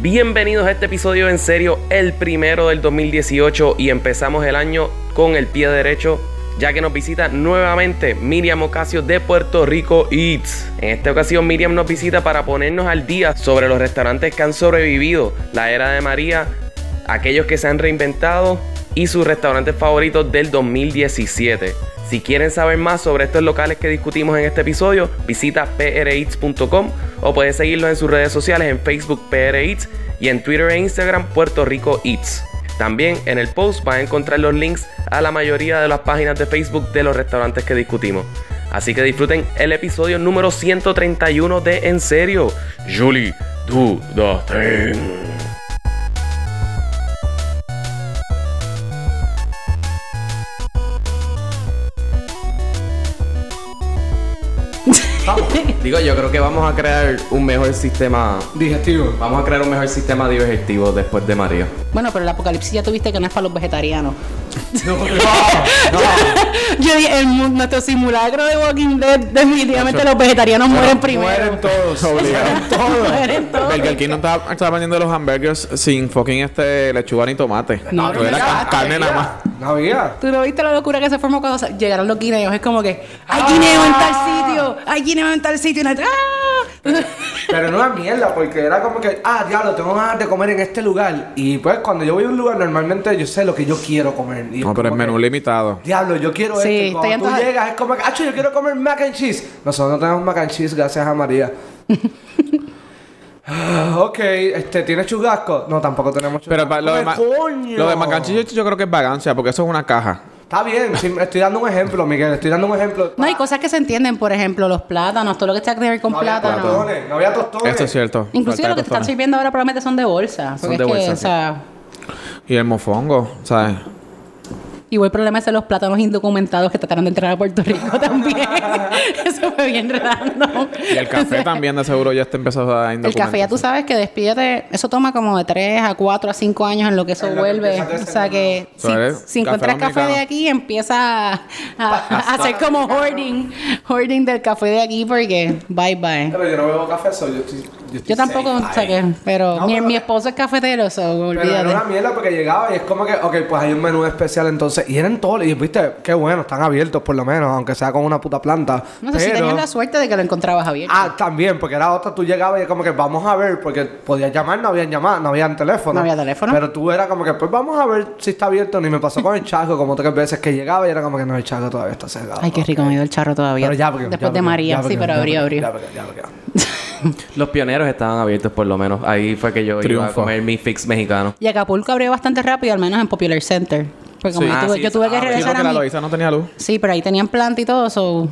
Bienvenidos a este episodio en serio, el primero del 2018 y empezamos el año con el pie derecho ya que nos visita nuevamente Miriam Ocasio de Puerto Rico Eats. En esta ocasión Miriam nos visita para ponernos al día sobre los restaurantes que han sobrevivido la era de María, aquellos que se han reinventado y sus restaurantes favoritos del 2017. Si quieren saber más sobre estos locales que discutimos en este episodio, visita preats.com o puedes seguirlos en sus redes sociales en Facebook PREats y en Twitter e Instagram Puerto Rico Eats. También en el post van a encontrar los links a la mayoría de las páginas de Facebook de los restaurantes que discutimos. Así que disfruten el episodio número 131 de En Serio. Julie, do the thing. Digo, yo creo que vamos a crear un mejor sistema. Digestivo. Vamos a crear un mejor sistema digestivo después de María. Bueno, pero el apocalipsis ya tuviste que no es para los vegetarianos. No, no, no. Yo dije, el, nuestro simulacro de Walking Dead, definitivamente los vegetarianos mueren primero. Mueren todos. Obligado. Mueren todos. Burger King no estaba, estaba vendiendo los hamburgers sin fucking este lechuga ni tomate. No, era no, ca- no, carne nada más. No había. ¿Tú no viste la locura que se formó cuando llegaron los guineos? Es como que, ¡hay guineo en tal sitio! ¡Hay guineo en tal sitio! Y la- ¡Ah! Pero no era mierda, porque era como que, ah, diablo, tengo ganas de comer en este lugar. Y pues cuando yo voy a un lugar, normalmente yo sé lo que yo quiero comer. Y No, pero es menú que, limitado. Diablo, yo quiero Sí, esto. Y estoy cuando tú llegas, es como que, acho, yo quiero comer mac and cheese. Nosotros no tenemos mac and cheese, gracias a María. Ah, ok, este, ¿tienes churrasco? No, tampoco tenemos churrasco. Pero lo de, ma- ¡Coño! lo de mac and cheese yo creo que es vagancia, porque eso es una caja. Está bien, sí, estoy dando un ejemplo, Miguel, estoy dando un ejemplo. No, hay cosas que se entienden, por ejemplo, los plátanos, todo lo que tenga que ver con no había plátano. tostones, no había tostones. Esto es cierto. Inclusive Falta lo que te están sirviendo ahora probablemente son de bolsa. Porque de es que, bolsa, o sí. sea, Y el mofongo, ¿sabes? Igual el problema es de los plátanos indocumentados que trataron de entrar a Puerto Rico también. Eso fue bien random. Y el café también de seguro ya está empezó a El café ya tú sabes que despídete, eso toma como de 3 a 4 a 5 años en lo que eso En lo que vuelve. O sea que si, es si café encuentras café de aquí, empieza a, a- a hacer como hoarding, hoarding del café de aquí porque bye bye. Pero yo no bebo café, so yo estoy. Yo, tampoco, que, pero No, mi, pero- mi esposo es cafetero, so Pero era olvídate. una mierda porque llegaba y es como que, ok, pues hay un menú especial entonces. Y eran todos, y viste, qué bueno, están abiertos por lo menos, aunque sea con una puta planta. No sé si Pero- tenías la suerte de que lo encontrabas abierto. Ah, también, porque era otra, tú llegabas y es como que vamos a ver, porque podías llamar, no habían llamado, no habían teléfono. No había teléfono. Pero tú era como que, pues vamos a ver si está abierto. Ni me pasó con el chaco como tres veces que llegaba y era como que no, el chaco todavía está cerrado. Ay, qué rico, me dio el charro todavía. Pero ya, porque. Después ya, de María, ya, sí, pero abrió, abrió. ya, porque- ya, porque- Los pioneros estaban abiertos por lo menos. Ahí fue que yo iba a Triunfo. comer mi fix mexicano. Y Acapulco abrió bastante rápido, al menos en Popular Center. Porque como Sí. yo Ah, tuve, sí, yo tuve sí. que Ah, Sí, regresar porque a la mi... Loiza no tenía luz. Sí, pero ahí tenían planta y todo, so...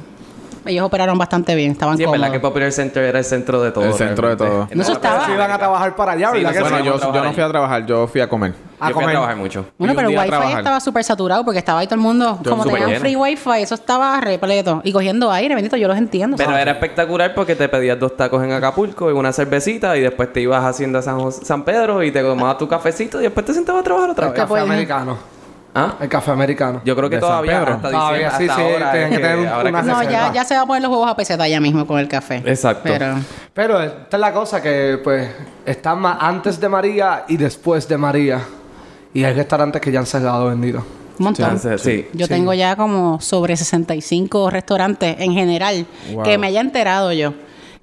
Ellos operaron bastante bien, estaban Sí, es verdad que. Popular Center era el centro de todo. El centro de todo. No, eso estaba- Pero sí iban a trabajar para allá, Sí, ¿verdad? que nosotros sí? Bueno, yo, yo no fui a trabajar, yo fui a comer. A yo fui a comer. trabajar mucho. Bueno, Y pero el día a wifi trabajar. estaba súper saturado porque estaba ahí todo el mundo, Yo como súper tenían lleno. free wifi, eso estaba repleto. Y cogiendo aire, bendito, yo los entiendo. Pero ¿sabes? era espectacular porque te pedías dos tacos en Acapulco y una cervecita y después te ibas haciendo a San, Jos- San Pedro y te tomabas tu cafecito y después te sentabas a trabajar otra vez. café pues, americano. ¿Ah? El café americano. Yo creo que todavía Pedro. hasta Todavía, sí, hasta sí, tienen que tener una No, ya, ya se va a poner los huevos a peseta ya mismo con el café. Exacto. Pero... Pero esta es la cosa que, pues, está más antes de María y después de María. Y hay restaurantes que ya han cerrado vendido. Un montón. Sí. Yo Sí. tengo ya como sobre 65 restaurantes en general Wow. que me haya enterado yo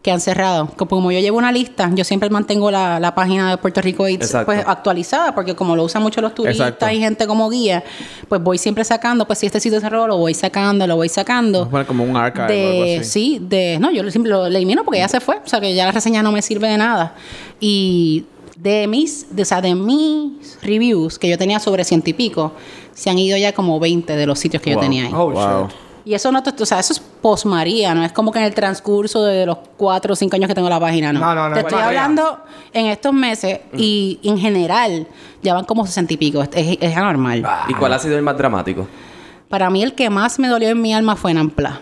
que han cerrado. Co- Como yo llevo una lista, yo siempre mantengo la, la página de Puerto Rico Eats pues, actualizada, porque como lo usan mucho los turistas Exacto. y gente como guía, pues voy siempre sacando, pues si este sitio cerró, lo voy sacando, lo voy sacando. Poner como un archive o algo De, así. sí, de, no, yo lo- siempre lo elimino porque ya se fue, o sea que ya la reseña no me sirve de nada. Y de mis, de, o sea, de mis reviews que yo tenía sobre ciento y pico, se han ido ya como 20 de los sitios que yo Wow. tenía ahí. Oh, Wow. shit. Y eso no, te- o sea, eso es post María, no es como que en el transcurso de los 4 o 5 años que tengo la página, no. No, no, no, Te es estoy María. hablando en estos meses y en general ya van como 60 y pico, es, es anormal. ¿Y cuál ha sido el más dramático? Para mí el que más me dolió en mi alma fue Nampla.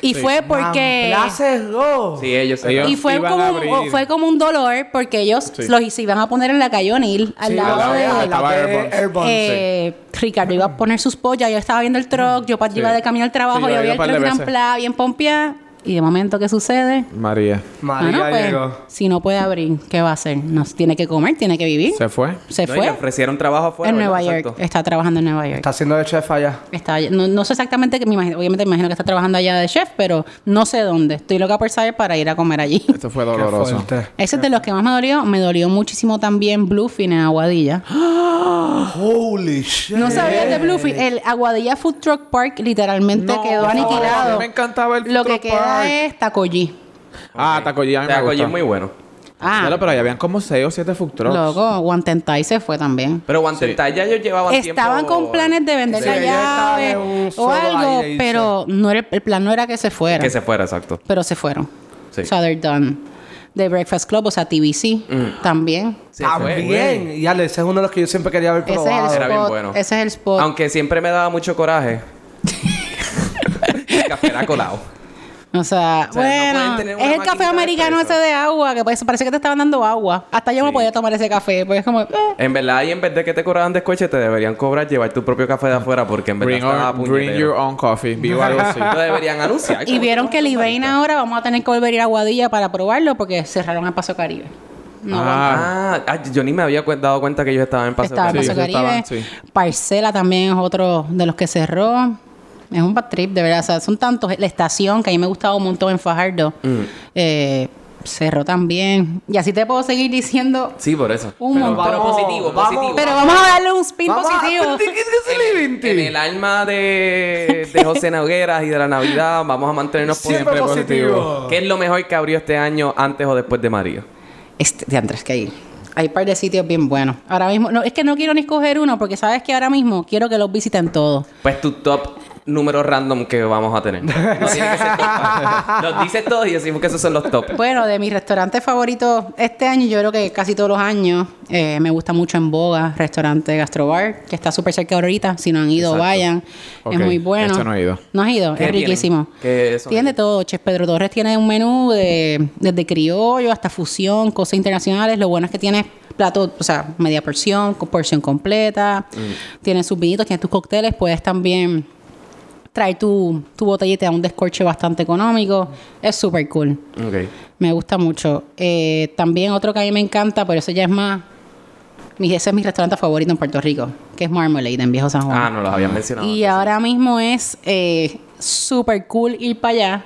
Y fue porque... Cerró. Sí, ellos. Ellos- Y fue iban como, a un- abrir. fue como un dolor porque ellos Sí. los se iban a poner en la calle O'Neill al Sí, lado la- de... la- Estaba la de eh, Ricardo iba a poner sus pollas, yo estaba viendo el truck, yo iba de camino al trabajo, Sí, yo vi el truck. Nampla bien pompeada Y de momento, ¿qué sucede? María. María Bueno, pues, llegó. si no puede abrir, ¿qué va a hacer? No, tiene que comer, tiene que vivir. Se fue. Se No, y fue. le ofrecieron trabajo afuera. en. Nueva York. Exacto. Está trabajando en Nueva York. Está haciendo de chef allá. Está allá- no, no sé exactamente que me imagino, obviamente me imagino que está trabajando allá de chef, pero no sé dónde. Estoy loca por saber para ir a comer allí. Esto fue doloroso. Ese es de los que más me dolió. Me dolió muchísimo también Bluefin en Aguadilla. Holy shit. No sabías de Bluefin. El Aguadilla Food Truck Park literalmente No, quedó aniquilado. a mí me encantaba el Lo Food que Truck queda Es Tacollí. Ah, Tacollí a mí me Taco gusta. es muy bueno. Ah, Claro, pero ahí habían como 6 o 7 food trucks. loco. Guantentai se fue también. Pero Guantental ya ellos llevaban Estaban tiempo- con planes de vender Sí, la llave o algo, pero no era, el plan no era que se fuera. Que se fuera, exacto. Pero se fueron. Sí. O sea, they're done. The Breakfast Club, o sea, TBC, también. Se fue, También. güey. Y Ale, ese es uno de los que yo siempre quería haber Ese es el probado. Era bien spot. bueno. Ese es el spot. Aunque siempre me daba mucho coraje. el café era colado. O sea, O sea, no pueden bueno, es el café de americano ese de agua, que pues, parece que te estaban dando agua. Hasta yo me Sí. podía tomar ese café, porque es como... eh. En verdad, y en vez de que te cobraran descoche, te deberían cobrar llevar tu propio café de afuera porque en verdad Bring, estaba our- bring your own coffee. Viva algo así. Lo deberían anunciar. Y vieron que el Ibain ahora vamos a tener que volver a ir a Aguadilla para probarlo porque cerraron el Paso Caribe. No Ah, Ah, yo ni me había cu- dado cuenta que ellos estaban en Paseo Estaba en Caribe. Paso Sí, Caribe. estaban, sí. Parcela también es otro de los que cerró. Es un bad trip, de verdad. O sea, son tantos. La estación, que a mí me gustaba un montón en Fajardo, Mm. eh, cerró también. Y así te puedo seguir diciendo Sí, por eso. un Pero montón. Pero positivo, vamos. positivo. Pero vamos a darle un spin Vamos a- positivo. ¿Qué es ese living, En tío? el alma de, de José Nogueras y de la Navidad, vamos a mantenernos Siempre positivos. positivo. ¿Qué es lo mejor que abrió este año antes o después de María? Este, de Andrés que ir. Hay un par de sitios bien buenos. Ahora mismo, no, es que no quiero ni escoger uno porque sabes que ahora mismo quiero que los visiten todos. Pues tu top número random que vamos a tener. No tiene que ser top. Los dices todos y decimos que esos son los top. Bueno, de mis restaurantes favoritos este año, yo creo que casi todos los años eh, me gusta mucho en Boga, restaurante Gastrobar, que está súper cerca de ahorita. Si no han ido, Exacto. vayan. Es muy bueno. ese no he ido. ¿No has ido? ¿Qué Es tienen? riquísimo. ¿Qué son Tiene de todo. Chef Pedro Torres tiene un menú de, desde criollo hasta fusión, cosas internacionales. Lo bueno es que tiene plato, o sea, media porción, porción completa. Mm. Tiene sus vinitos, tiene tus cócteles. Puedes también traer tu, tu botella y te da un descorche bastante económico. Es súper cool. Me gusta mucho. Eh, también otro que a mí me encanta, pero eso ya es más... mi- Ese es mi restaurante favorito en Puerto Rico, que es Marmalade en Viejo San Juan. Ah, no los habían mencionado. Y ahora mismo es eh, súper cool ir para allá.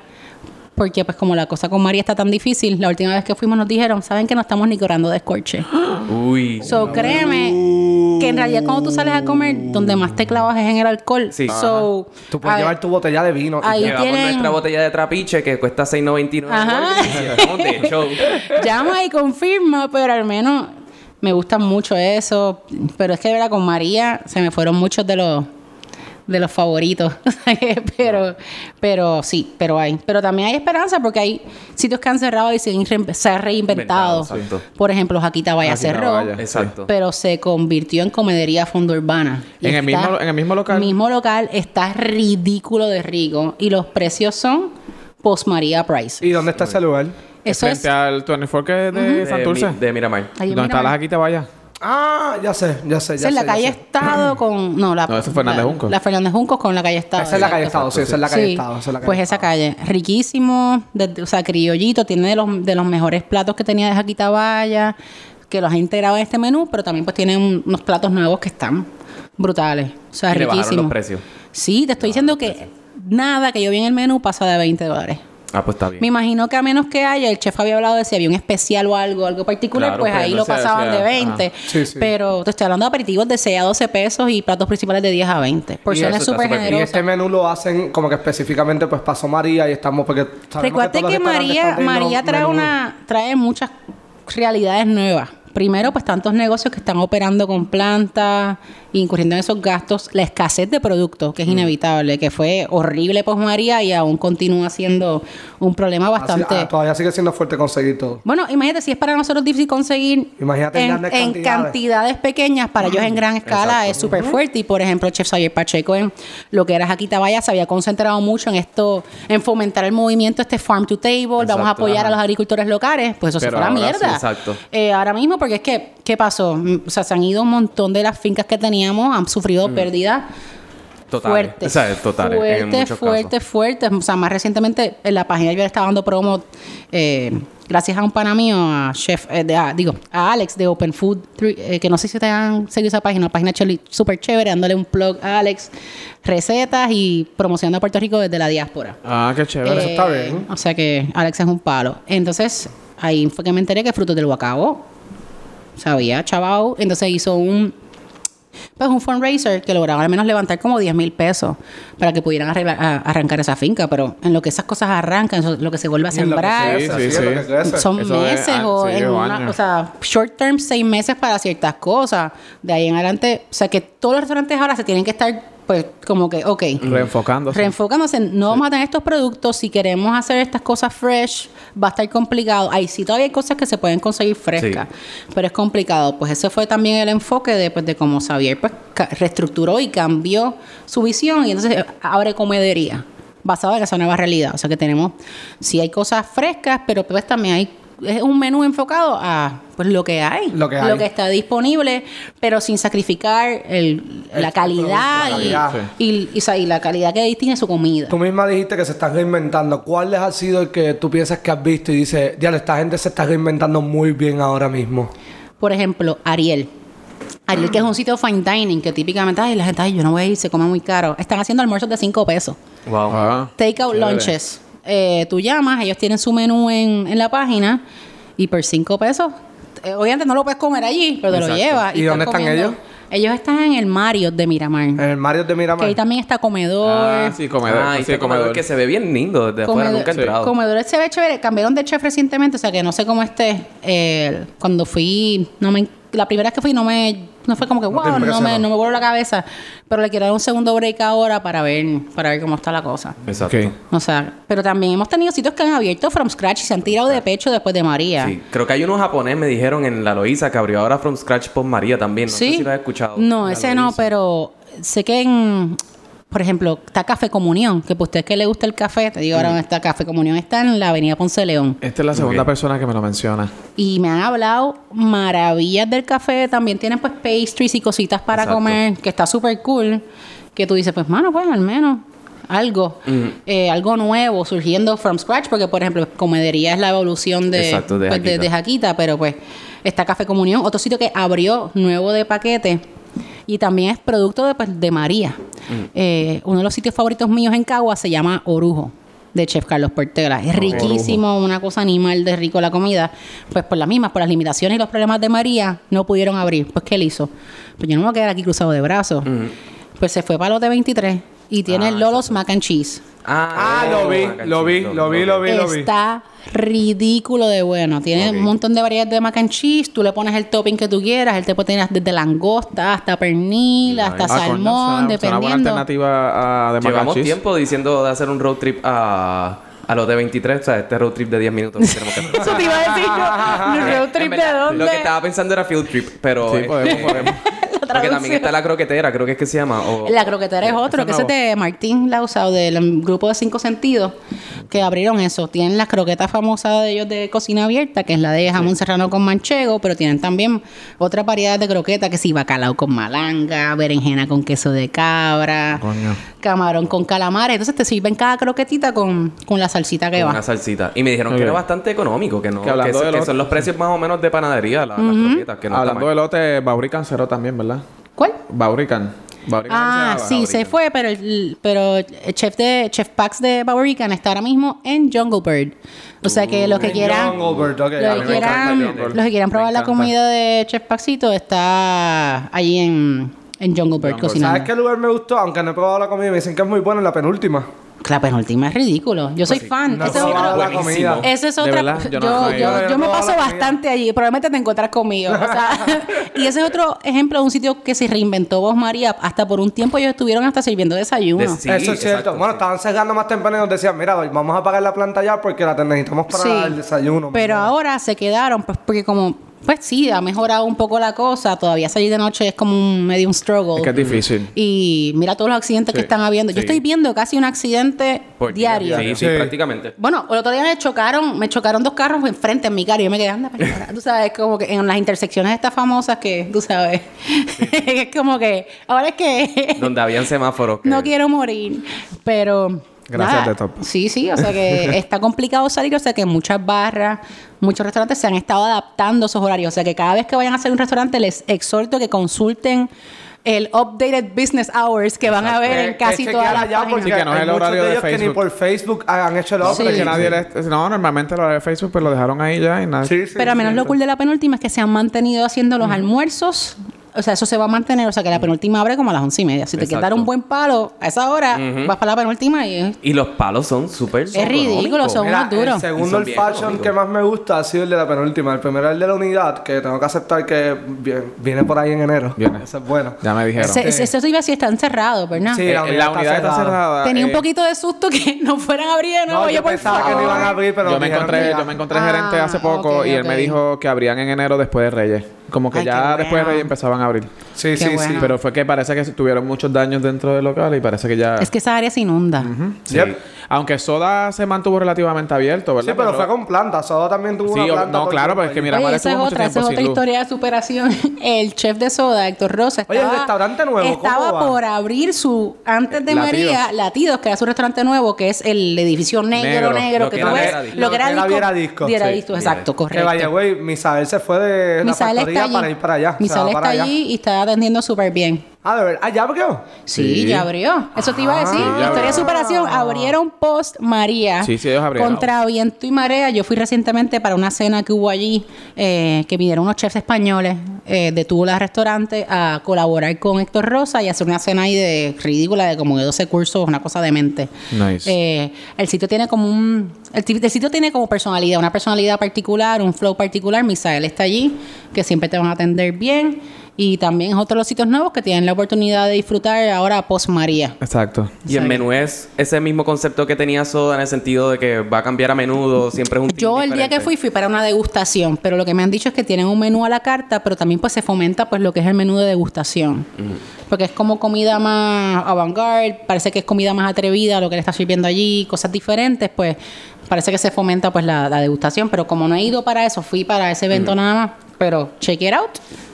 Porque pues como la cosa con María está tan difícil, la última vez que fuimos nos dijeron, ¿saben que no estamos ni cobrando descorche? Uy. So, créeme que en realidad cuando tú sales a comer, donde más te clavas es en el alcohol. Sí. So, Tú puedes llevar tu botella de vino. y Ahí ya. Llevamos tienen- nuestra botella de trapiche que cuesta 6.99. Ajá. De llama y confirma, pero al menos me gustan mucho eso. Pero es que de verdad con María se me fueron muchos de los de los favoritos. pero, pero sí, pero hay. Pero también hay esperanza porque hay sitios que han cerrado y se han, rein- se han reinventado. Inventado. Por ejemplo, Jaquita Vaya Jaquita cerró. Vaya. Exacto. Pero se convirtió en comedería fondo urbana. Y ¿En el mismo- en el mismo local? mismo local está ridículo de rico. Y los precios son post María Price. ¿Y dónde está ese lugar? Eso es. Frente al 24 que es de Santurce. Mi- de Miramar. Ahí ¿Dónde está la jaquita vaya? Ah, ya sé, ya sé, Esa ya es la sé, ya calle sé. Estado con. No, la. No, eso es Fernández la- Juncos. La Fernández Juncos con la calle Estado. Esa es la calle. Estado, sí, esa es la calle Sí, Estado. esa es la calle pues esa calle. Riquísimo, de- o sea, criollito, tiene de los, de los mejores platos que tenía de Jaquita Valla, que los ha integrado en este menú, pero también pues tiene un- unos platos nuevos que están brutales. O sea, Y le bajaron riquísimo. los precios. Sí, te estoy diciendo que nada que yo vi en el menú pasa de 20 dólares. Ah, pues está bien. Me imagino que a menos que haya, el chef había hablado de si había un especial o algo, algo particular, Claro, pues ahí no lo pasaban sea, de 20. ah, sí, sí. Pero te estoy hablando de aperitivos de 6 a 12 pesos y platos principales de 10 a 20. Porciones súper bien. Y generosas. este menú lo hacen como que específicamente pues pasó María y estamos porque Recuerda que restaurantes María, María trae menú. una trae muchas realidades nuevas. Primero, pues tantos negocios que están operando con plantas, incurriendo en esos gastos, la escasez de productos, Mm. que es inevitable, que fue horrible pues María y aún continúa siendo un problema Así- bastante... ah, todavía sigue siendo fuerte conseguir todo. Bueno, imagínate, si es para nosotros difícil conseguir Imagínate en en, grandes en cantidades. pequeñas, para ellos en gran escala es súper fuerte. Y por ejemplo, Chef Xavier Pacheco en lo que era Jaquita Vaya se había concentrado mucho en esto, en fomentar el movimiento este farm to table, vamos a apoyar ajá. a los agricultores locales, pues eso Pero se fue la mierda. sí, exacto. Eh, ahora mismo, porque es que, ¿qué pasó? Mm, O sea, se han ido un montón de las fincas que teníamos, han Mm. sufrido pérdidas Totales. Fuerte. O sea, en Fuerte, muchos fuerte, fuerte. O sea, más recientemente en la página yo le estaba dando promo eh, gracias a un pana mío, a Chef, eh, de- a- digo, a Alex de Open Food, eh, que no sé si te han seguido esa página, una página súper chévere, dándole un plug a Alex, recetas y promocionando a Puerto Rico desde la diáspora. Ah, qué chévere. Eso está bien. O sea que Alex es un palo. Entonces, ahí fue que me enteré que Frutos del Guacabo sabía, chavao. Entonces hizo un pues un fundraiser que lograba al menos levantar como 10 mil pesos para que pudieran arreglar- a- arrancar esa finca. Pero en lo que esas cosas arrancan, eso- lo que se vuelve a sembrar, Sí, sí, sí, son Eso meses ah, o en una, o sea, short term seis meses para ciertas cosas. De ahí en adelante, o sea que todos los restaurantes ahora se tienen que estar pues como que, ok, Reenfocándose. reenfocándose, en, no vamos a tener estos productos, si queremos hacer estas cosas fresh, va a estar complicado. Ahí sí todavía hay cosas que se pueden conseguir frescas, pero es complicado. Pues ese fue también el enfoque de, pues, de cómo Xavier pues, reestructuró y cambió su visión y entonces eh, abre comedería basado en esa nueva realidad. O sea que tenemos, sí hay cosas frescas, pero pues también hay es un menú enfocado a pues lo que hay, Lo que hay. está disponible, pero sin sacrificar el- la calidad, producto, y, la calidad. y, y, la calidad que distingue su comida. Tú misma dijiste que se están reinventando. ¿Cuál ha sido el que tú piensas que has visto y dices, diablo, esta gente se está reinventando muy bien ahora mismo? Por ejemplo, Ariel. Ariel, que es un sitio fine dining, que típicamente, ay, la gente, ay, yo no voy a ir, se come muy caro. Están haciendo almuerzos de 5 pesos. Wow. Ah, Take out chévere. lunches. Eh, tú llamas, ellos tienen su menú en, en la página y por 5 pesos, eh, obviamente no lo puedes comer allí, pero te lo llevas. ¿Y dónde están comiendo- ellos? Ellos están en el Marriott de Miramar. En el Mario de que Miramar. ahí también está comedor. Ah, sí, comedor. Ah, sí, este comedor que se ve bien lindo desde afuera, Comedor- nunca he sí. entrado. Comedor se ve chévere. Cambiaron de chef recientemente, o sea que no sé cómo esté. Eh, cuando fui, no me, la primera vez que fui no me, no fue como que te wow, no, me, no me voló la cabeza. Pero le quiero dar un segundo break ahora para ver, para ver cómo está la cosa. Exacto. Ok. O sea, pero también hemos tenido sitios que han abierto from scratch y se han tirado de pecho después de María. Sí, creo que hay unos japonés, me dijeron en la Loíza, que abrió ahora From Scratch por María también. No sé si lo has escuchado. No, ese no, pero sé que en, por ejemplo, está Café Comunión, que para usted que le gusta el café, te digo ahora dónde está Café Comunión, está en la avenida Ponce León. Esta es la segunda persona que me lo menciona. Y me han hablado maravillas del café. También tienen pues pastries y cositas para Exacto. comer, que está súper cool. Que tú dices, pues, mano, pues al menos algo. eh, algo nuevo surgiendo from scratch. Porque, por ejemplo, comedería es la evolución de, Exacto, de pues, de, Jaquita. de Jaquita, Pero pues está Café Comunión, otro sitio que abrió nuevo de paquete. Y también es producto de, pues, de María. Eh, uno de los sitios favoritos míos en Cagua se llama Orujo, de Chef Carlos Portela. Es riquísimo, una cosa animal de rico la comida. Pues por las mismas, por las limitaciones y los problemas de María, no pudieron abrir. Pues, ¿qué él hizo? Pues yo no me voy a quedar aquí cruzado de brazos. Pues se fue para los de 23 y tiene Ah, Lolos Mac and Cheese. Ah, lo vi, lo vi, lo vi, lo vi, lo vi. Está ridículo de bueno. Tiene un montón de variedades de mac and cheese. Tú le pones el topping que tú quieras. Él te puede tener desde langosta hasta pernil, hasta Ah, salmón, suena- suena buena dependiendo. alternativa a, de mac and Llevamos cheese. tiempo diciendo de hacer un road trip a, a los de 23, o sea, este road trip de 10 minutos que tenemos que hacer. Eso te iba a decir yo. ¿Un road trip de dónde? Lo que estaba pensando era field trip, pero. Sí, podemos, podemos. La Porque también está la croquetera, creo que es que se llama. o- La croquetera es otro, que ese es de Martín Lausao, del grupo de Cinco Sentidos, que abrieron eso. Tienen la croqueta famosa de ellos de cocina abierta, que es la de jamón serrano con manchego, pero tienen también otra variedad de croqueta, que sí, bacalao con malanga, berenjena con queso de cabra, Coño. camarón con calamares. Entonces te sirven cada croquetita con, con la salsita que con va. una salsita. Y me dijeron que era bastante económico, que no. Que Que, que los- son los precios más o menos de panadería, la- las croquetas, que no Hablando de lote, Baurican cerró también, ¿verdad? ¿Cuál? Baurican. Baurican Ah, sí, Baurican. se fue, pero el, pero el chef de Chef Pax de Barbarican está ahora mismo en Jungle Bird. O sea que los que En quieran Bird, ok. los que quieran, los que quieran probar la comida de Chef Paxito está allí en, en Jungle Bird Jungle. cocinando. ¿Sabes qué lugar me gustó? Aunque no he probado la comida, me dicen que es muy buena la penúltima. La penúltima es ridículo. Yo soy fan. No Ese es otro- la comida. Es De otra. verdad, yo, yo yo, no- yo, yo no he me paso bastante allí. Probablemente te encuentras conmigo. O sea, y ese es otro ejemplo de un sitio que se reinventó Vos María. Hasta por un tiempo ellos estuvieron hasta sirviendo desayuno. De- sí, Eso es cierto. exacto, bueno, sí. estaban cerrando más temprano y nos decían, mira, vamos a pagar la planta ya porque la necesitamos para Sí. el desayuno. Pero mañana". ahora se quedaron, pues porque como pues sí, ha mejorado un poco la cosa. Todavía salir de noche es como un medio un struggle. Es que es difícil. Y mira todos los accidentes que están habiendo. Yo estoy viendo casi un accidente Por día. diario. Sí, sí, Sí. prácticamente. Bueno, el otro día me chocaron, me chocaron dos carros enfrente en mi carro y yo me quedé, anda, ahora", tú sabes, como que en las intersecciones estas famosas que, tú sabes, es como que, ahora es que Donde habían semáforos. que- no quiero morir, pero... Gracias, nada, de top. Sí, sí, o sea que está complicado salir, o sea que muchas barras, muchos restaurantes se han estado adaptando a esos horarios, o sea que cada vez que vayan a hacer un restaurante les exhorto que consulten el updated business hours que van a ver en casi que todas las páginas. Sí, que no es el horario de ellos que ni Facebook. por Facebook han hecho el update. Es que Sí. nadie le- No, normalmente lo de Facebook pues lo dejaron ahí ya y nada. Sí, sí, Pero al menos sí. lo cool de la penúltima es que se han mantenido haciendo los almuerzos. O sea, eso se va a mantener. O sea, que la penúltima abre como a las once y media. Si te quieres dar un buen palo a esa hora, vas para la penúltima y es, Y los palos son súper es ridículo. Son Mira, unos duros. el segundo el fashion que más me gusta ha sido el de la penúltima. El primero el de la unidad, que tengo que aceptar que vi- viene por ahí en enero. Viene. Eso es bueno. Ya me dijeron. Se- se- Eso iba así, está encerrado, ¿verdad? Sí, Eh, la unidad la está unidad está cerrada. cerrada. Tenía un eh, poquito de susto que no fueran a abrir de nuevo. No, yo, yo por pensaba que no iban a abrir, pero yo me encontré, yo me encontré Ah, gerente hace poco ok, y él me dijo que abrían en enero después de Reyes. Como que Ay, ya después de. Reyes empezaban a abrir. Sí, Qué sí, sí. Pero fue que parece que tuvieron muchos daños dentro del local y parece que ya. Es que esa área se inunda. Sí. Yep. Aunque Soda se mantuvo relativamente abierto, ¿verdad? Sí, pero fue con planta. Soda también tuvo Sí, una planta. no, claro, pero es que mira, Oye, esa es otra, esa es otra luz. historia de superación. El chef de soda, Héctor Rosa, Oye, el estaba, restaurante nuevo, ¿cómo estaba va? por abrir su, antes de Latidos. María, Latidos, que era su restaurante nuevo, que es el edificio negro, Negro, negro, lo que que tú ves, Disco. lo que era Viera Disco. Viera Sí, Disco, exacto, Disco. Que vaya, correcto. güey, Misael se fue de la Misael factoría está allí. para ir para allá. Misael está allí y está atendiendo súper bien. Ah, de verdad. Ah, ya abrió. Sí, Sí. ya abrió. Eso te iba a decir. Ah, ya Historia de superación. Abrieron post María. Sí, sí, ellos abrieron. Contra viento y marea. Yo fui recientemente para una cena que hubo allí, eh, que vinieron unos chefs españoles eh, de Tula Restaurante a colaborar con Héctor Rosa y hacer una cena ahí de ridícula, de como de 12 cursos, una cosa demente. Nice. Eh, el sitio tiene como un. El, ti- el sitio tiene como personalidad, una personalidad particular, un flow particular. Misael está allí, que siempre te van a atender bien. Y también es otro de los sitios nuevos que tienen la oportunidad de disfrutar ahora post María. Exacto. Y el menú es ese mismo concepto que tenía Soda en el sentido de que va a cambiar a menudo, siempre es un Yo el día que fui fui para una degustación, pero lo que me han dicho es que tienen un menú a la carta, pero también pues se fomenta pues lo que es el menú de degustación. Porque es como comida más avant-garde, parece que es comida más atrevida, lo que le está sirviendo allí, cosas diferentes, pues parece que se fomenta pues la, la degustación, pero como no he ido para eso, fui para ese evento nada más, pero check it out.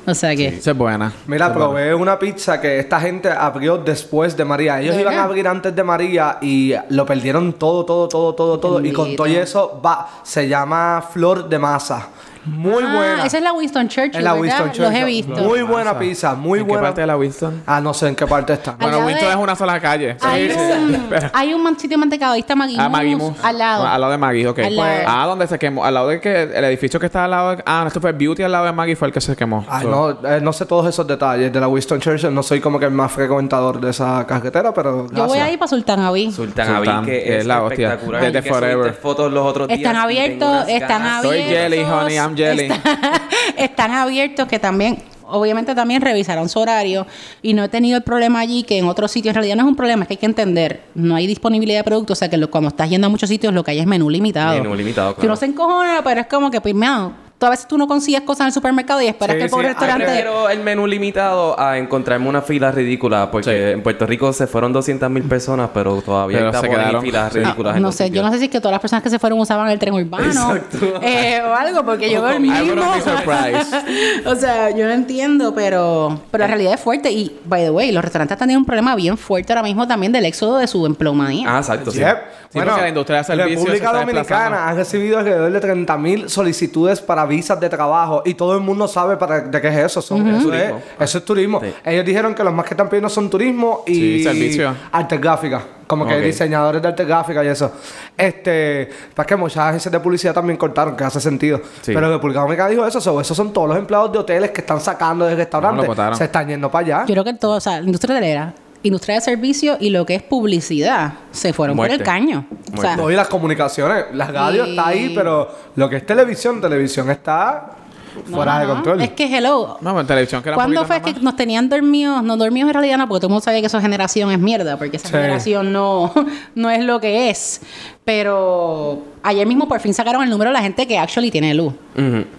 O sea que Esa es buena. Mira, probé una pizza que esta gente abrió después de María. Ellos ¿De iban a abrir antes de María y lo perdieron todo, todo, todo, todo, todo. Y con Bendito. todo y eso, va, se llama Flor de Masa. Muy Ah, buena. Esa es la Winston Churchill, Es la ¿verdad? Winston Los Churchill. he visto. Muy buena pizza, muy ¿En buena. qué parte de la Winston? Ah, no sé en qué parte está. Bueno, Winston de- es una sola calle. Hay Sí, un, sí. Hay un sitio mantecadista Maggie Ah, Maggie Moose. al lado. Al lado de Maggie, ok. Al lado. Ah, donde se quemó. Al lado de que el edificio que está al lado de. Ah, esto fue Beauty al lado de Maggie, fue el que se quemó. Ay, So- no, eh, no sé todos esos detalles de la Winston Churchill. No soy como que el más frecuentador de esa carretera, pero. Yo voy gracias. a ir para Sultan Avi. Sultan Sultan, Avi, que que es, la hostia. Desde Forever. fotos los otros días Están abiertos, están abiertos. Soy jelly, honey, I'm jelly. Está- están abiertos que también, obviamente también revisaron su horario y no he tenido el problema allí que en otros sitios en realidad no es un problema, es que hay que entender, no hay disponibilidad de productos, o sea que lo- cuando estás yendo a muchos sitios lo que hay es menú limitado. Menú limitado, Que uno se encojona, pero es como que, pues, tú a veces tú no consigues cosas en el supermercado y esperas Sí, que el pobre sí, restaurante... Prefiero el menú limitado a encontrarme una fila ridícula porque en Puerto Rico se fueron 200 mil personas, pero todavía Pero hay se quedaron. filas Sí. ridículas. en No los sé, yo no sé si es que todas las personas que se fueron usaban el tren urbano eh, o algo, porque yo veo el mismo. o sea, yo no entiendo, pero, pero la realidad es fuerte. Y, by the way, los restaurantes están teniendo un problema bien fuerte ahora mismo también del éxodo de su empleomanía. Ah, exacto, sí. Yep. Sí, porque la industria de servicios se República Dominicana ha recibido alrededor de 30.000 solicitudes para visas de trabajo y todo el mundo sabe para, de qué es eso. Son- eso, es, Turismo. eso es turismo. Sí. Ellos dijeron que los más que están pidiendo son turismo y Sí, servicio. arte gráfica. Como que Ok. diseñadores de arte gráfica y eso. Este, para que muchas agencias de publicidad también cortaron, que hace sentido. Sí. Pero República Dominicana dijo eso. so, esos son todos los empleados de hoteles que están sacando del No, lo restaurante. botaron. Se están yendo para allá. Yo creo que todo, o sea, la industria hotelera, industria de servicio y lo que es publicidad se fueron por el caño. O sea, No, y las comunicaciones. La radio Sí. está ahí, pero lo que es televisión, televisión está fuera de control. Es que hello. No, en televisión que era ¿Cuándo fue que nos tenían dormidos? No dormidos en realidad no, porque todo el mundo sabía que esa generación es mierda, porque esa Sí. generación no, no es lo que es. Pero Ayer mismo por fin sacaron el número de la gente que actually tiene luz,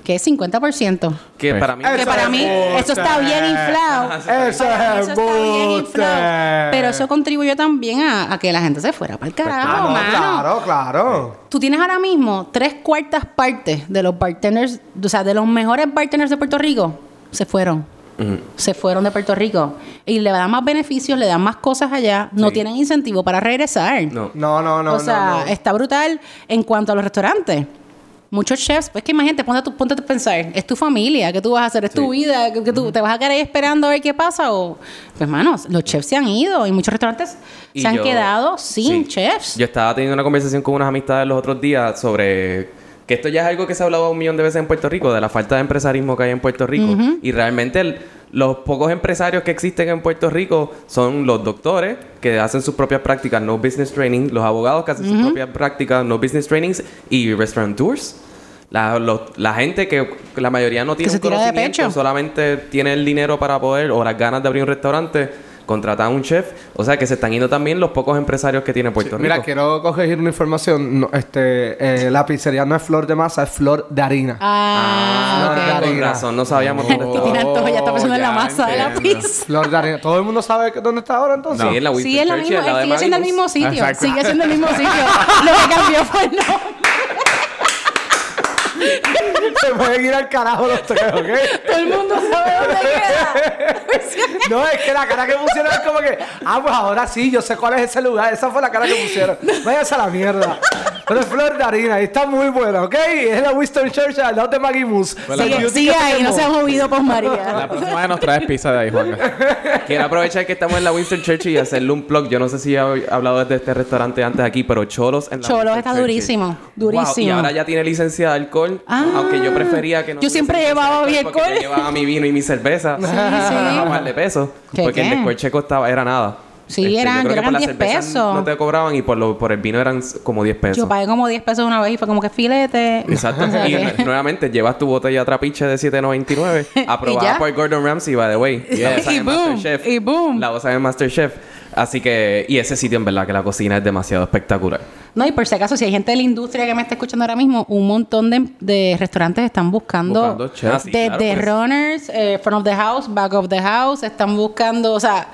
que es 50%. Que Sí. para mí... Eso Que para es mí eso está bien inflado. Eso Para mí es eso está bien embuste. inflado. Pero eso contribuyó también a, a que la gente se fuera para el Ah, carajo, no, mano. claro, claro. Tú tienes ahora mismo tres cuartas partes de los bartenders, o sea, de los mejores bartenders de Puerto Rico, se fueron. Se fueron de Puerto Rico. Y le dan más beneficios, le dan más cosas allá. No Sí. tienen incentivo para regresar. No. No, no, no. o sea, no, no. está brutal en cuanto a los restaurantes. Muchos chefs, pues que imagínate, ponte, tú- ponte a pensar, es tu familia, ¿qué tú vas a hacer? ¿Es tu vida? ¿Que, que tú te vas a quedar ahí esperando a ver qué pasa? O, pues, manos, los chefs se han ido y muchos restaurantes Y se han quedado sin sí. chefs. Yo estaba teniendo una conversación con unas amistades los otros días sobre que esto ya es algo que se ha hablado un millón de veces en Puerto Rico, de la falta de empresarismo que hay en Puerto Rico. Y realmente el- los pocos empresarios que existen en Puerto Rico son los doctores que hacen sus propias prácticas, no business training, los abogados que hacen sus propias prácticas, no business trainings y restaurateurs. La, los- la gente que la mayoría no tiene se un tira de conocimiento, pecho. solamente tiene el dinero para poder o las ganas de abrir un restaurante, contratar a un chef. O sea que se están yendo también los pocos empresarios que tiene Puerto Rico. Mira, quiero corregir una información. No, este, eh, la pizzería no es flor de masa, es flor de harina. Ah, Flor de ok. con harina. razón, no sabíamos dónde Que estaba. tiene antojo, ya está pensando en la masa de la pizza. Flor de harina. ¿Todo el mundo sabe dónde está ahora entonces? Sí, en la Winston Sí, es sigue siendo el mismo sitio. Exacto. Sigue siendo el mismo sitio. lo que cambió fue el nombre. Se pueden ir al carajo los tres, ¿ok? Todo el mundo sabe dónde queda. No, es que la cara que pusieron es como que, ah, pues ahora sí, yo sé cuál es ese lugar. Esa fue la cara que pusieron. Váyanse a la mierda. Pero es flor de harina y está muy buena, ¿ok? Es la Winston Churchill al lado de Maggie Moose. Pues Sigue, sigue ahí, no se ha movido con La María. próxima vez nos traes pizza de ahí, Juanca. Quiero aprovechar que estamos en la Winston Churchill y hacerle un plug. Yo no sé si he hablado de este restaurante antes aquí, pero Cholos en la Cholos Winston está Churchill. durísimo, Wow, durísimo. y ahora ya tiene licencia de alcohol, Ah. aunque yo prefería que no Yo siempre llevaba mi porque yo llevaba mi vino y mi cerveza. sí. A un par de pesos. ¿Qué, porque qué? el descorche costaba, era nada. Este, Sí, eran- yo creo yo que eran por la 10 cerveza pesos. No te cobraban y por, lo, por el vino eran como 10 pesos. Yo pagué como 10 pesos una vez y fue como que filete. Exacto. y nuevamente llevas tu botella trapiche de 7.99 Y aprobada por Gordon Ramsay, by the way. La Y boom, y boom. La voz de Masterchef. Así que, y ese sitio en verdad que la cocina es demasiado espectacular. No, y por si acaso, si hay gente de la industria que me está escuchando ahora mismo, un montón de, de restaurantes están buscando, Buscando. Ah, sí, desde claro, pues. runners, eh, front of the house, back of the house, están buscando, o sea,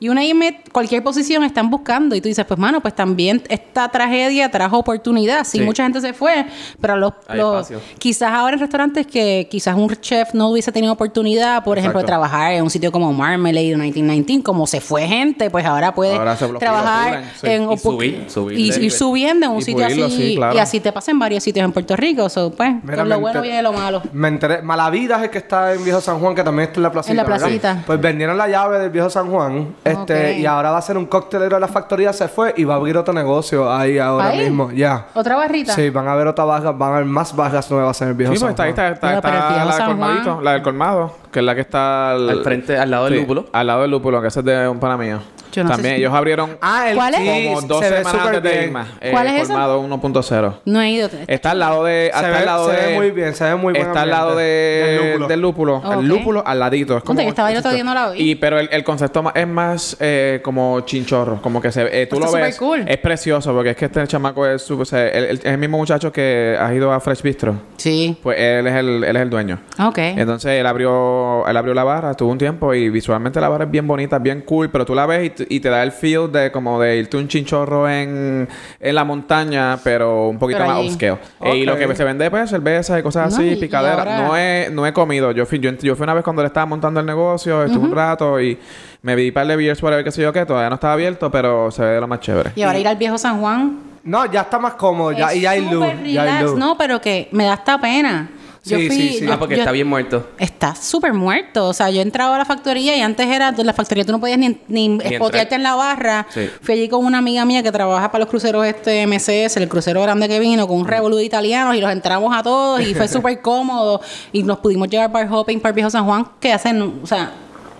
y una it, cualquier posición están buscando. Y tú dices, pues mano, pues también esta tragedia trajo oportunidad. Sí, Sí. mucha gente se fue, pero los, los- quizás ahora en restaurantes que quizás un chef no hubiese tenido oportunidad, por ejemplo, de trabajar en un sitio como Marmalade o 1919, como se fue gente, pues ahora puede Ahora trabajar sí. en Y subir, subir y ir subiendo en un sitio así claro. y así te pasa en varios sitios en Puerto Rico so, pues Mira, con lo bueno viene lo malo Me enteré. Malavidas es el que está en Viejo San Juan, que también está en la placita. En la placita. Pues vendieron la llave del Viejo San Juan. Este, y ahora va a ser un coctelero de la factoría, se fue y va a abrir otro negocio ahí ahora ¿Ahí? mismo. Ya. otra barrita Sí, van a haber otras barras, van a haber más barras nuevas en el Viejo Sí, pues San está ahí, está, está, está la del San colmadito, Juan. la del colmado, que es la que está Al frente, al lado del lúpulo. Al lado del lúpulo, que ese es de un pana mío. Yo no sé También si- ellos abrieron Ah, el ¿Cuál es? como dos se semanas antes de bien. Irma. eh, ¿Cuál es colmado 1.0. no he ido Está al lado de. Se ve- al lado se de. ve muy bien, se ve muy buen Está al lado de, Del lúpulo. del lúpulo. Ok. El lúpulo al ladito. Es como, que estaba ahí el otro día, no la vi. Y, pero el, el concepto es más eh, como chinchorro. Como que se eh, tú Está lo ves. súper cool. Es precioso porque es que este chamaco es, o sea, el, el- es el mismo muchacho que ha ido a Fresh Bistro. sí Pues él es el, él es el dueño. ok Entonces él abrió, él abrió la barra, estuvo un tiempo y visualmente la barra es bien bonita, bien cool, pero tú la ves y, y te da el feel de como de irte un chinchorro en, en la montaña, pero un poquito Pero más upscale. Y lo que se vende pues cerveza y cosas No, así, y- y picadera. ahora- No, he, no he comido, yo fui, yo, yo fui una vez cuando le estaba montando el negocio, estuve un rato y me vi un par de beers por ver qué sé yo qué, todavía no estaba abierto, pero se ve de lo más chévere. y ahora ir al viejo San Juan No, ya está más cómodo, ya, es y ya hay luz. Ya hay luz. no pero que me da hasta pena yo Sí, fui sí, sí. yo- Ah, porque yo- está bien muerto. Está súper muerto. O sea, yo entraba a la factoría y antes era... La factoría tú no podías ni, ni entrar. espotearte en la barra. Sí. Fui allí con una amiga mía que trabaja para los cruceros este MCS, el crucero grande que vino, con un revolú de italianos y los entramos a todos y fue súper cómodo. Y nos pudimos llevar bar hopping para el Viejo San Juan, que hacen... O sea,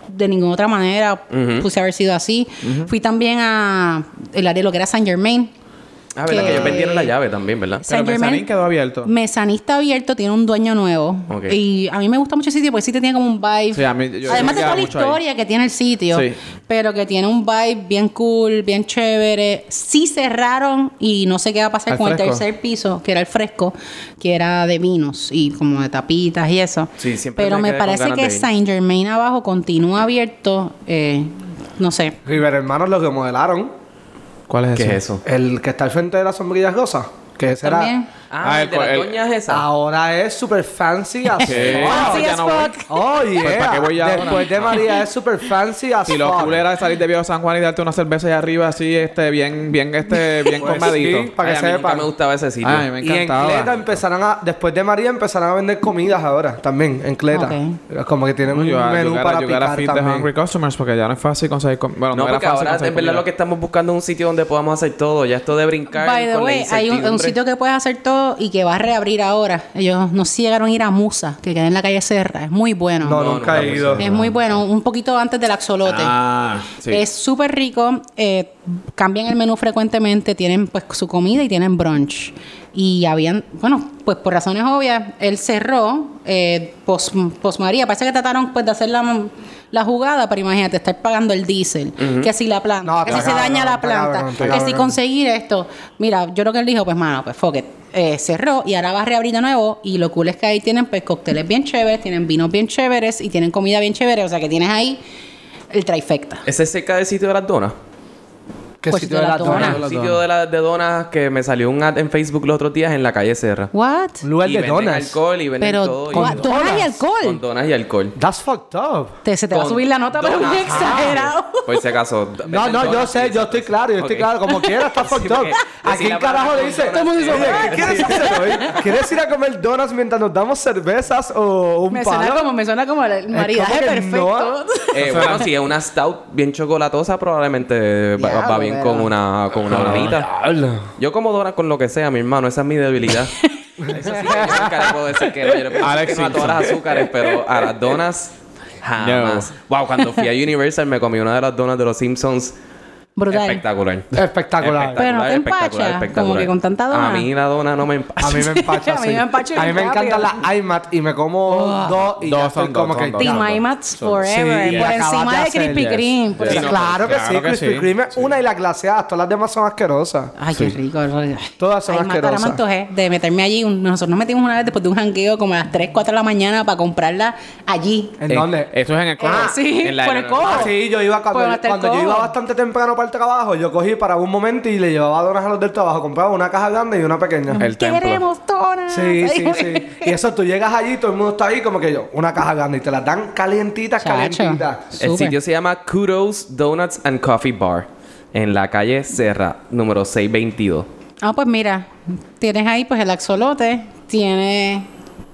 de ninguna otra manera Ujú. puse haber sido así. Fui también a el área de lo que era Saint Germain. Ah, ¿verdad? Que, ellos vendieron la llave también, ¿verdad? Pero Saint Mezzanine Germain- quedó abierto. Mezzanine está abierto, tiene un dueño nuevo. Ok. Y a mí me gusta mucho ese sitio porque sí te tiene como un vibe. Sí, a mí- yo- yo Además de toda la ahí. historia que tiene el sitio. Sí. Pero que tiene un vibe bien cool, bien chévere. Sí cerraron y no sé qué va a pasar ¿Al con el tercer piso, que era el fresco, que era de vinos y como de tapitas y eso. Sí, siempre Pero me parece que. Saint Germain abajo continúa abierto. eh, no sé. River Hermanos lo que modelaron. ¿Cuál es ¿Qué ese? es eso? El que está al frente de las sombrillas rosas. Que. También. Ah, Ah, el de el- las el- doñas esa. Ahora es super fancy as ¿Qué? fuck. Fancy as fuck. Oh, yeah. Pues, ¿para qué voy ya? Después de María es super fancy as Si lo fuck. cool era salir de Viejo San Juan y darte una cerveza allá arriba así, este, bien, bien, este, bien Pues colmadito. sí, para que Ay, a mí nunca sepan. me gustaba ese sitio. Ay, me Y en encantaba. Cleta empezarán a, después de María empezarán a vender comidas ahora también en Cleta. Ok. Como que tienen un Yo, menú yo, para yo, picar también. Hungry Customers porque ya no es fácil conseguir com- Bueno, no, No, era fácil ahora conseguir en verdad comida. lo que estamos buscando es un sitio donde podamos hacer todo. Ya esto de brincar By the con way, hay un, sitio que puedes hacer todo y que va a reabrir ahora. Ellos no llegaron a ir a Musa, que queda en la calle Serra. Es muy bueno. No, No, nunca he ido. Es muy bueno, un poquito antes del axolote. Ah, sí. Es súper rico, eh, cambian el menú frecuentemente, tienen pues su comida y tienen brunch. Y habían, bueno, pues por razones obvias, él cerró eh, post, post María. Parece que trataron pues de hacer la, la jugada, pero imagínate, estar pagando el diésel, que si la planta, No, que si se daña la planta, que si conseguir esto. Mira, yo creo que él dijo, pues mano, pues fuck it. Eh, cerró y ahora va a reabrir de nuevo. Y lo cool es que ahí tienen pues cócteles bien chéveres, tienen vinos bien chéveres y tienen comida bien chévere. O sea que tienes ahí el trifecta. ¿Ese es cerca del sitio de las donas? ¿Qué Pues sitio de de la la dona. dona? Un sitio de, la, de donas que me salió un ad en Facebook los otros días en la calle Serra. What? Un lugar y de donas. alcohol y venden Pero todo. y- ¿cuál? donas y donas. alcohol. Con donas y alcohol. That's fucked up. Te- se te va a Con subir la nota, pero donas. muy exagerado. Por si acaso. No, no, yo donas sé, yo estoy claro, yo estoy claro. Como quiera, está fucked up. porque ¿A decir quién la carajo le dice? con donas ¿qué quieres hacer hoy? ¿Quieres ir a comer donas mientras nos damos cervezas o un Me suena como, me suena como el maridaje perfecto. Eh, bueno, si es una stout bien chocolatosa, probablemente va, va bien con una, con una donita. Diablo. Yo como donas con lo que sea, mi hermano. Esa es mi debilidad. Eso sí yo nunca le puedo decir que no. Yo le puedo decir Alex que no a todas las azúcares, pero a las donas, jamás. Wow, cuando fui a Universal me comí una de las donas de los Simpsons. Brutal. Espectacular. Espectacular. Pero no te empacha, como que con tanta dona. A mí la dona no me empacha. A mí me empacha A mí me empacha A mí me encantan las iMat y me como dos y Dos son como dos, que... Team. IMAX Forever. Sí, por encima de Krispy yes. Kreme. Sí, no, claro que claro sí, Krispy. Kreme es una y la glaseada. Todas las demás son asquerosas. Ay, qué rico. Todas son Ay, Marta, ahora me asquerosas. antojé de meterme allí. Nosotros nos metimos una vez después de un jangueo como a las 3, 4 de la mañana para comprarla allí. ¿En dónde? Eso es en el cono. Ah, sí, en la por el cojo. Ah, sí, yo iba cuando, Pues yo cojo. iba bastante temprano para el trabajo, yo cogí para un momento y le llevaba donas a los del trabajo. Compraba una caja grande y una pequeña. El templo. Queremos donas. Sí, sí, sí. Y eso, tú llegas allí, todo el mundo está ahí como que yo, una caja grande y te las dan calientitas, Chacho. calientitas. El sitio se llama Kudos Donuts and Coffee Bar. En la calle Serra, número 622. Ah, pues mira, tienes ahí pues el axolote, tiene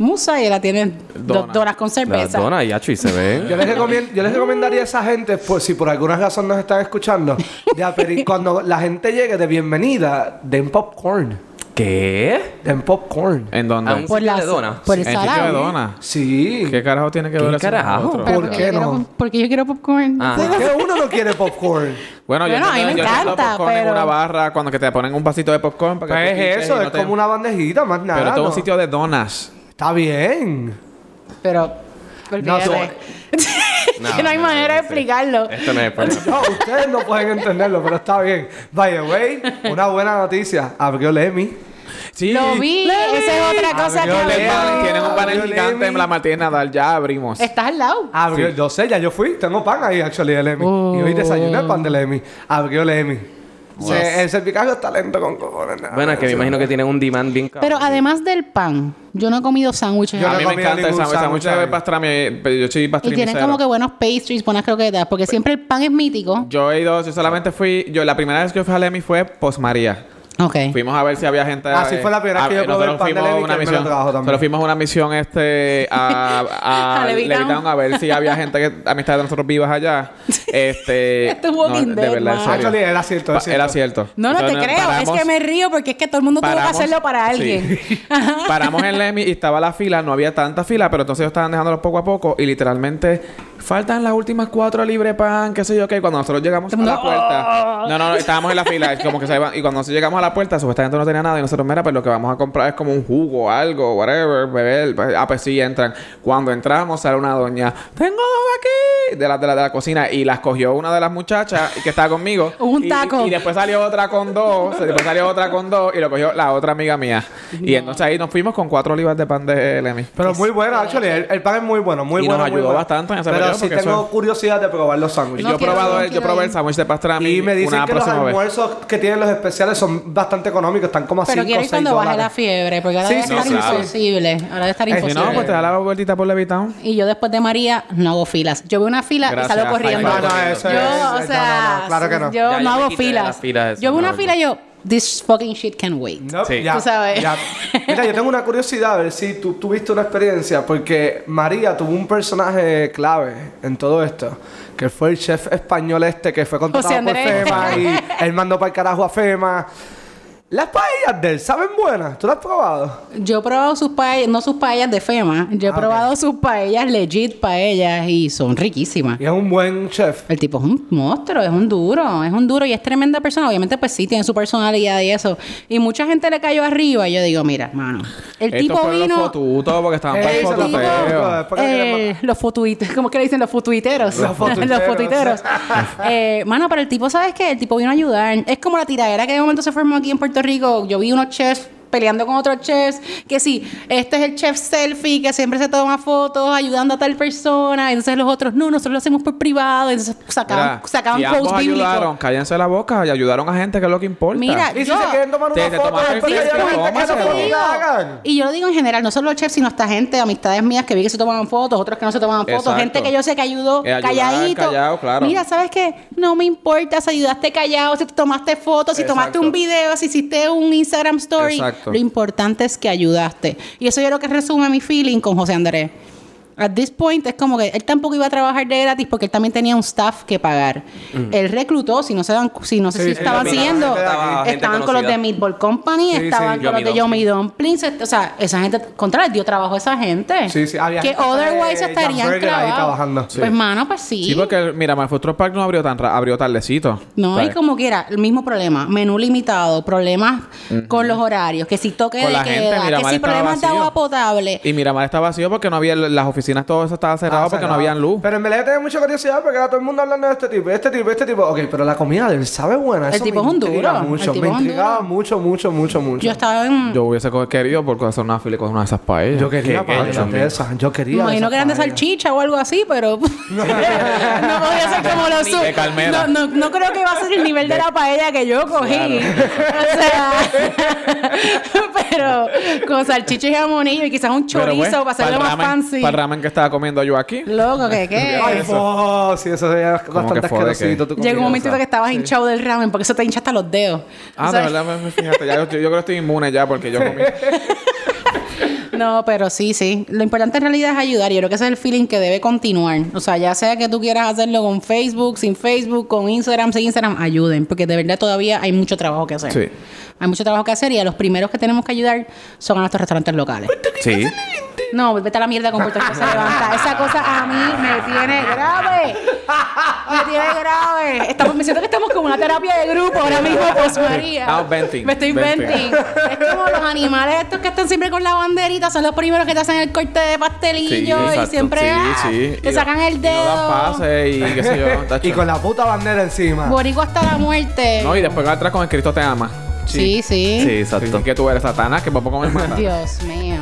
musa y tienes Dona. do- donas con La cerveza. dona y acho, y se ve. Yo les, yo les recomendaría a esa gente, pues si por alguna razón nos están escuchando, de aperi- cuando la gente llegue de bienvenida, den popcorn. ¿Qué? Den popcorn. ¿En dónde? A un- por sitio la de donas. Por el en sitio de salado. dona. Sí. ¿Qué carajo tiene que ¿Qué ver eso carajo? ¿Por porque qué yo quiero no? porque yo quiero popcorn. Ah. ¿Por qué uno no quiere popcorn? Bueno, yo Bueno, a mí me encanta, popcorn en pero- una barra cuando que te ponen un vasito de popcorn para que Pues es eso, no es te- como una bandejita, más nada. Pero esto es ¿no? un sitio de donas. Está bien. Pero. olvídate. tú- Es que no hay no, manera de no explicarlo. Esto no es por No, ustedes no pueden entenderlo, pero está bien. By the way, una buena noticia. Abrió Lemmy. Sí. Lo vi, esa es otra cosa que Abrió abrió. tienen un panel Abrió gigante en Lemmy. la Martínez Nadal. Ya abrimos. Estás al lado. Abrió, yo sé, ya yo fui. Tengo pan ahí, actually, de Lemmy. Y hoy desayuné el pan de Lemmy. Abrió Lemmy. Se- el cervicario está lento con cojones. nada. Bueno, es que me imagino que tienen un demand bien cabrón. Pero además del pan, yo no he comido sándwiches. Yo a mí me encanta el sándwich. sándwich de pastrami. Yo soy y tienen como que buenos pastries, buenas croquetas, porque siempre el pan es mítico. Yo he ido, yo solamente fui, yo la primera vez que yo fui a Lemmy fue post María. Ok. Fuimos a ver si había gente. Ah, sí, fue la primera a- vez que yo probé el nosotros pan de fuimos Lemmy, a una misión. Solo fuimos a una misión este a, a, A a ver si había gente que amistad de nosotros vivas allá. Este, Esto es Walking de verdad, en man. serio. Actually, era cierto, Pa- es cierto. Era cierto. No, no te creo. paramos- es que me río porque es que todo el mundo tuvo que hacerlo para sí. alguien. Paramos en Lemmy y estaba la fila, no había tanta fila, pero entonces ellos estaban dejándolo poco a poco y literalmente faltan las últimas cuatro libre pan, qué sé yo qué. Cuando nosotros llegamos a la puerta, no, no, no, estábamos en la fila, es como que se iban, y cuando nosotros llegamos a la la puerta, supuestamente no tenía nada y nosotros, mira, pues lo que vamos a comprar es como un jugo, algo, whatever, beber. Pues, Ah, pues sí, entran. Cuando entramos, sale una doña, tengo dos aquí, de la, de la, de la cocina, y las cogió una de las muchachas que estaba conmigo. Un Y- taco. Y, después salió otra con dos, después salió otra con dos, y lo cogió la otra amiga mía. Y entonces ahí nos fuimos con cuatro olivas de pan de Lemmy. Pero muy bueno, actually. El, el pan es muy bueno, muy Y bueno. nos muy ayudó bueno. bastante en ese Pero sí tengo eso- curiosidad de probar los sándwiches. No yo, he quiero probado el, yo probé el sándwich de pastrami Y me dicen una que los vez. almuerzos que tienen los especiales son bastante económicos, están como a 5 Pero quiero 6 ir cuando baje la fiebre, porque ahora Sí, debe sí, estar sí, claro. imposible. Ahora debe estar Eh, si imposible. no, pues te da la vueltita por Levitown. Y yo después de María no hago filas. Yo veo una fila Gracias, y salgo corriendo. No, no, eso yo, es- o sea, no, no, claro que no. yo Ya, no hago filas. yo veo no, una fila y yo, this fucking shit can wait. No, Sí. ya, Tú sabes. ya. Mira, yo tengo una curiosidad a ver si tú tuviste una experiencia, porque María tuvo un personaje clave en todo esto, que fue el chef español este que fue contratado por. FEMA y él mandó para el carajo a FEMA. Las paellas de él saben buenas, ¿tú las has probado? Yo he probado sus paellas, no sus paellas de FEMA. Yo he Ah, probado sus paellas legit paellas y son riquísimas. Y es un buen chef. El tipo es un monstruo, es un duro, es un duro y es tremenda persona. Obviamente, pues sí, tiene su personalidad y eso. Y mucha gente le cayó arriba y yo digo, mira, mano, el Estos tipo fueron vino... los fotutos porque estaban para Ey, el foto los feo. después que Eh, los fotuiteros, ¿cómo que le dicen los fotuiteros? Los fotuiteros. los fotuiteros. eh, mano, pero el tipo, ¿sabes qué? El tipo vino a ayudar. Es como la tiradera que de momento se formó aquí en Puerto Rico. Yo vi unos chefs peleando con otros chefs, que sí, este es el chef selfie, que siempre se toma fotos ayudando a tal persona, entonces los otros, no, nosotros lo hacemos por privado, entonces sacaban, Mira, sacaban si ambos posts bíblicos. ayudaron, cállense la boca y ayudaron a gente que es lo que importa. Mira, Y si yo- se quieren tomar una te foto no. Y yo lo digo en general, no solo los chefs, sino esta gente, amistades mías que vi que se tomaban fotos, otros que no se tomaban fotos, Exacto. gente que yo sé que ayudó Eh, ayudar, calladito. callado, claro. Mira, ¿sabes qué? No me importa si ayudaste callado, si te tomaste fotos, si tomaste un video, si hiciste un Instagram story. Exacto. Lo importante es que ayudaste. Y eso yo creo que resume mi feeling con José Andrés. At this point es como que él tampoco iba a trabajar de gratis porque él también tenía un staff que pagar. Él reclutó, si no se dan, si no sé Sí, si sí, estaban siguiendo, estaba gente estaban con los de. Meatball Company, Sí, estaban sí. con los de Yomi Dumplings, o sea, esa gente contra les dio trabajo a esa gente. Sí, sí, había que gente otherwise de estarían trabajando. Pues mano, pues sí. Sí, porque mira, My Food Truck Park no abrió tan abrió tardecito. No, ¿sabes? y como quiera, el mismo problema. Menú limitado, problemas con los horarios, que si toque Con de la gente, queda, que Miramar si problemas de agua potable. Y Miramar está vacío porque no había las oficinas, todo eso estaba cerrado Ah, porque cerrado. no había luz. Pero en verdad yo tenía mucha curiosidad porque era todo el mundo hablando de este tipo, este tipo, este tipo. Ok, pero la comida de él sabe buena. El Eso tipo me es un duro. Mucho, El tipo me intrigaba duro. mucho, mucho, mucho, mucho. Yo estaba en. Yo hubiese querido por hacer una fila con una de esas paellas. Yo quería paellas chulo. de esas. Yo quería. Me imagino que eran de salchicha o algo así, pero no podía ser como los de calmera. No, no, no creo que va a ser el nivel de la paella que yo cogí. O sea, pero con salchicha y jamonillo y quizás un Pero, chorizo para hacerlo el más ramen- fancy. Para el ramen que estaba comiendo yo aquí. Loco, ¿qué qué? Ay, fo, sí, eso sería bastante que fue de asquerosito. Llegó un momentito que estabas hinchado del ramen porque eso te hincha hasta los dedos. Ah, O sea, de verdad, me- me- fíjate, ya, yo, yo creo que estoy inmune ya porque yo comí. No, pero sí, sí. Lo importante en realidad es ayudar. Yo creo que ese es el feeling que debe continuar. O sea, ya sea que tú quieras hacerlo con Facebook, sin Facebook, con Instagram, sin Instagram, ayuden. Porque de verdad todavía hay mucho trabajo que hacer. Sí. Hay mucho trabajo que hacer y a los primeros que tenemos que ayudar son a nuestros restaurantes locales. Sí. No, vete a la mierda con Puerto Rico se levanta. Esa cosa a mí me tiene grave. Me tiene grave. Estamos, me siento que estamos como una terapia de grupo ahora mismo, post María. Estamos venting, Me estoy venting. venting. Es como los animales estos que están siempre con la banderita, son los primeros que te hacen el corte de pastelillo y exacto. siempre Sí, ah, sí. te Y sacan no- el y no dedo. dan pases y qué sé yo. tacho. Y con la puta bandera encima. Boricua hasta la muerte. No, y después atrás con el Cristo te ama. sí, sí. Sí, exacto. Que tú eres Satanás, que por poco me mata. Dios mío.